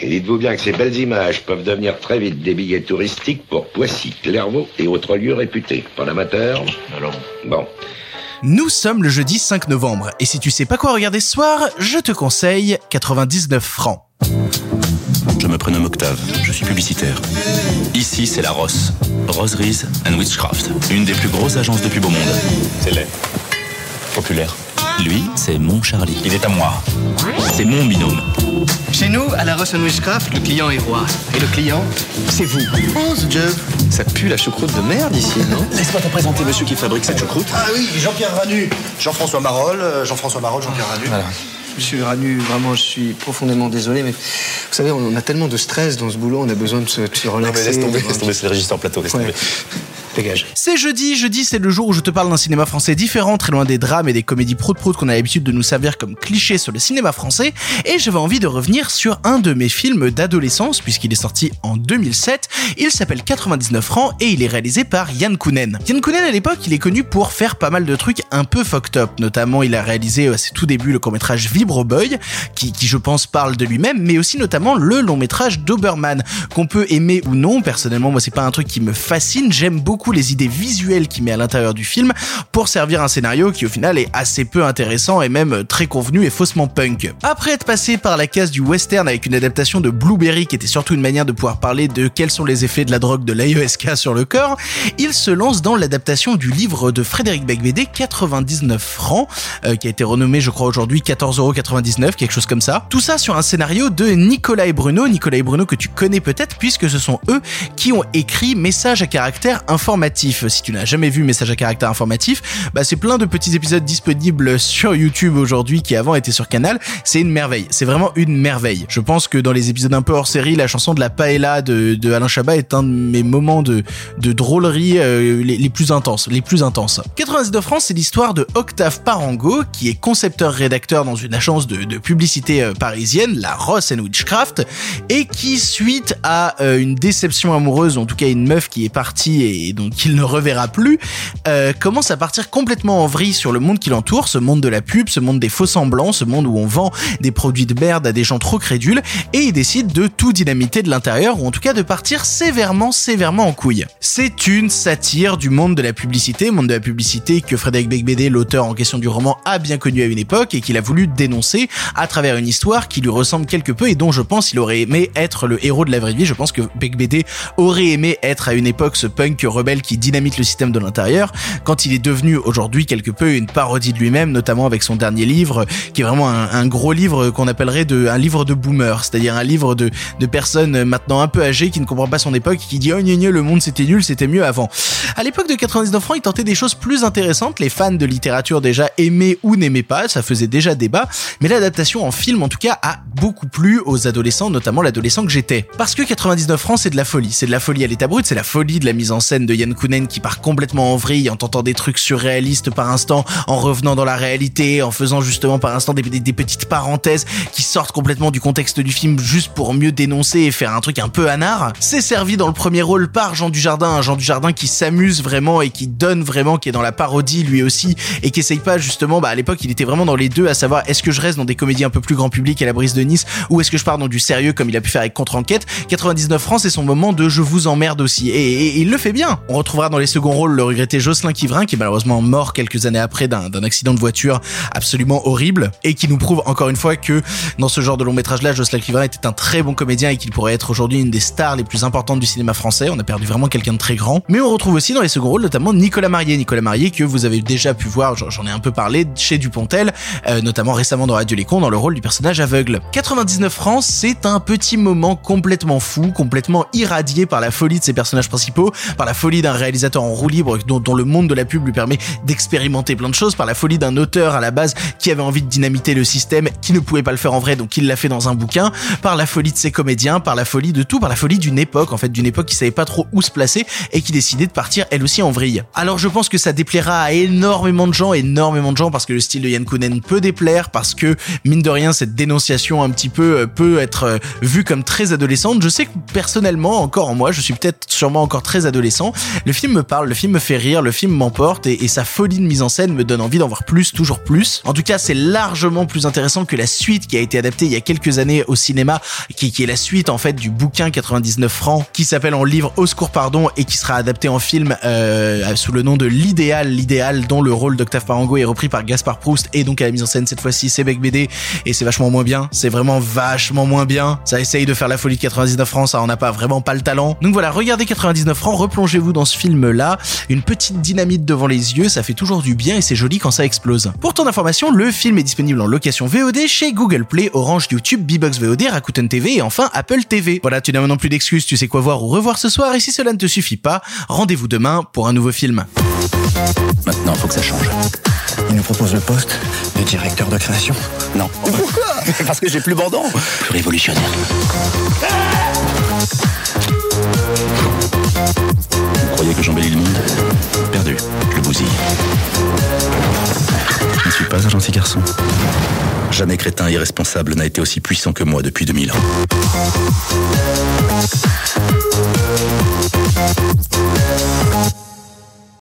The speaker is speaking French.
Et dites-vous bien que ces belles images peuvent devenir très vite des billets touristiques pour Poissy, Clairvaux et autres lieux réputés. Pas l'amateur Alors, Bon. Nous sommes le jeudi 5 novembre, et si tu sais pas quoi regarder ce soir, je te conseille 99 francs. je me prénomme Octave, je suis publicitaire. Ici, c'est la Ross. Roseries and Witchcraft, une des plus grosses agences de pub au monde. C'est laid. Populaire. Lui, c'est mon Charlie. Il est à moi. C'est mon binôme. Chez nous, à la Ross Witchcraft, le client est roi. Et le client, c'est vous. Ce job. Ça pue la choucroute de merde ici, non? Laisse-moi te présenter monsieur qui fabrique cette choucroute. Ah oui, Jean-Pierre Ranu. Jean-François Marolles, euh, Jean-François Marolles, Jean-Pierre Ranu. Voilà. Monsieur Ranu, vraiment, je suis profondément désolé, mais vous savez, on a tellement de stress dans ce boulot, on a besoin de se, de se Non relaxer. mais laisse tomber, laisse tomber, c'est le régisseur plateau, laisse Ouais. tomber. C'est jeudi, jeudi c'est le jour où je te parle d'un cinéma français différent, très loin des drames et des comédies prout-prout qu'on a l'habitude de nous servir comme clichés sur le cinéma français, et j'avais envie de revenir sur un de mes films d'adolescence, puisqu'il est sorti en 2007, il s'appelle 99 francs et il est réalisé par Yann Kounen. Yann Kounen à l'époque, il est connu pour faire pas mal de trucs un peu fucked up, notamment il a réalisé à ses tout débuts le court-métrage Vibro Boy, qui, qui je pense parle de lui-même, mais aussi notamment le long métrage Doberman, qu'on peut aimer ou non, personnellement moi c'est pas un truc qui me fascine, j'aime beaucoup les idées visuelles qu'il met à l'intérieur du film pour servir un scénario qui au final est assez peu intéressant et même très convenu et faussement punk. Après être passé par la case du western avec une adaptation de Blueberry qui était surtout une manière de pouvoir parler de quels sont les effets de la drogue de l'AESK sur le corps, il se lance dans l'adaptation du livre de Frédéric Becbédé 99 francs euh, qui a été renommé je crois aujourd'hui 14,99€, quelque chose comme ça. Tout ça sur un scénario de Nicolas et Bruno, Nicolas et Bruno que tu connais peut-être puisque ce sont eux qui ont écrit Message à caractère informatif. Si tu n'as jamais vu Message à caractère informatif, bah c'est plein de petits épisodes disponibles sur YouTube aujourd'hui qui avant étaient sur Canal. C'est une merveille, c'est vraiment une merveille. Je pense que dans les épisodes un peu hors série, la chanson de la paella de, de Alain Chabat est un de mes moments de, de drôlerie euh, les, les plus intenses, les plus intenses. 99 francs, c'est l'histoire de Octave Parango, qui est concepteur-rédacteur dans une agence de, de publicité euh, parisienne, la Ross and Witchcraft, et qui, suite à euh, une déception amoureuse, en tout cas une meuf qui est partie et donc qu'il ne reverra plus, euh, commence à partir complètement en vrille sur le monde qui l'entoure, ce monde de la pub, ce monde des faux semblants, ce monde où on vend des produits de merde à des gens trop crédules, et il décide de tout dynamiter de l'intérieur, ou en tout cas de partir sévèrement, sévèrement en couille. C'est une satire du monde de la publicité, monde de la publicité que Frédéric Becbédé, l'auteur en question du roman, a bien connu à une époque et qu'il a voulu dénoncer à travers une histoire qui lui ressemble quelque peu et dont je pense il aurait aimé être le héros de la vraie vie. Je pense que Becbédé aurait aimé être à une époque ce punk rebelle qui dynamite le système de l'intérieur, quand il est devenu aujourd'hui quelque peu une parodie de lui-même, notamment avec son dernier livre, qui est vraiment un, gros livre qu'on appellerait de, un livre de boomer, c'est-à-dire un livre de, personnes maintenant un peu âgées qui ne comprennent pas son époque, qui dit oh gna gna, le monde c'était nul, c'était mieux avant. À l'époque de 99 francs, il tentait des choses plus intéressantes, les fans de littérature déjà aimaient ou n'aimaient pas, ça faisait déjà débat, mais l'adaptation en film en tout cas a beaucoup plu aux adolescents, notamment l'adolescent que j'étais. Parce que 99 francs c'est de la folie, c'est de la folie à l'état brut, c'est la folie de la mise en scène de Yann Kounen qui part complètement en vrille en tentant des trucs surréalistes par instant, en revenant dans la réalité, en faisant justement par instant des, petites parenthèses qui sortent complètement du contexte du film juste pour mieux dénoncer et faire un truc un peu anard. C'est servi dans le premier rôle par Jean Dujardin, Jean Dujardin qui s'amuse vraiment et qui donne vraiment, qui est dans la parodie lui aussi et qui essaye pas justement, bah à l'époque il était vraiment dans les deux, à savoir est-ce que je reste dans des comédies un peu plus grand public à la brise de Nice ou est-ce que je pars dans du sérieux comme il a pu faire avec Contre-enquête? 99 francs c'est son moment de je vous emmerde aussi et il le fait bien. On retrouvera dans les seconds rôles le regretté Jocelyn Quivrin qui est malheureusement mort quelques années après d'un accident de voiture absolument horrible et qui nous prouve encore une fois que dans ce genre de long métrage là Jocelyn Quivrin était un très bon comédien et qu'il pourrait être aujourd'hui une des stars les plus importantes du cinéma français. On a perdu vraiment quelqu'un de très grand. Mais on retrouve aussi dans les seconds rôles notamment Nicolas Marié. Nicolas Marié que vous avez déjà pu voir, j'en ai un peu parlé chez Dupontel, euh, notamment récemment dans Radio Les Cons dans le rôle du personnage aveugle. 99 francs, c'est un petit moment complètement fou, complètement irradié par la folie de ses personnages principaux, par la folie d'un réalisateur en roue libre dont, le monde de la pub lui permet d'expérimenter plein de choses, par la folie d'un auteur à la base qui avait envie de dynamiter le système, qui ne pouvait pas le faire en vrai, donc il l'a fait dans un bouquin, par la folie de ses comédiens, par la folie de tout, par la folie d'une époque, en fait, d'une époque qui savait pas trop où se placer et qui décidait de partir elle aussi en vrille. Alors je pense que ça déplaira à énormément de gens, énormément de gens, parce que le style de Yann Kounen peut déplaire, parce que, mine de rien, cette dénonciation un un petit peu euh, peut être euh, vue comme très adolescente. Je sais que personnellement, encore en moi, je suis peut-être sûrement encore très adolescent. Le film me parle, le film me fait rire, le film m'emporte et, sa folie de mise en scène me donne envie d'en voir plus, toujours plus. En tout cas, c'est largement plus intéressant que la suite qui a été adaptée il y a quelques années au cinéma, qui, qui est la suite en fait du bouquin 99 francs, qui s'appelle en livre Au secours pardon et qui sera adapté en film euh, sous le nom de l'idéal, l'idéal dont le rôle d'Octave Parango est repris par Gaspard Proust et donc à la mise en scène cette fois-ci c'est Bec BD et c'est vachement moins bien, c'est vraiment vachement moins bien. Ça essaye de faire la folie de 99 francs, ça en a pas vraiment pas le talent. Donc voilà, regardez 99 francs, replongez-vous dans ce film là, une petite dynamite devant les yeux, ça fait toujours du bien et c'est joli quand ça explose. Pour ton information, le film est disponible en location VOD chez Google Play, Orange, YouTube, Bbox VOD, Rakuten TV et enfin Apple TV. Voilà, tu n'as maintenant plus d'excuses, tu sais quoi voir ou revoir ce soir et si cela ne te suffit pas, rendez-vous demain pour un nouveau film. Maintenant, faut que ça change. Il nous propose le poste de directeur de création. Non. Pourquoi Parce que j'ai plus bandant. Plus révolutionnaire que j'embellis le monde Perdu, le bousille. Je ne suis pas un gentil garçon. Jamais crétin irresponsable n'a été aussi puissant que moi depuis 2000 ans.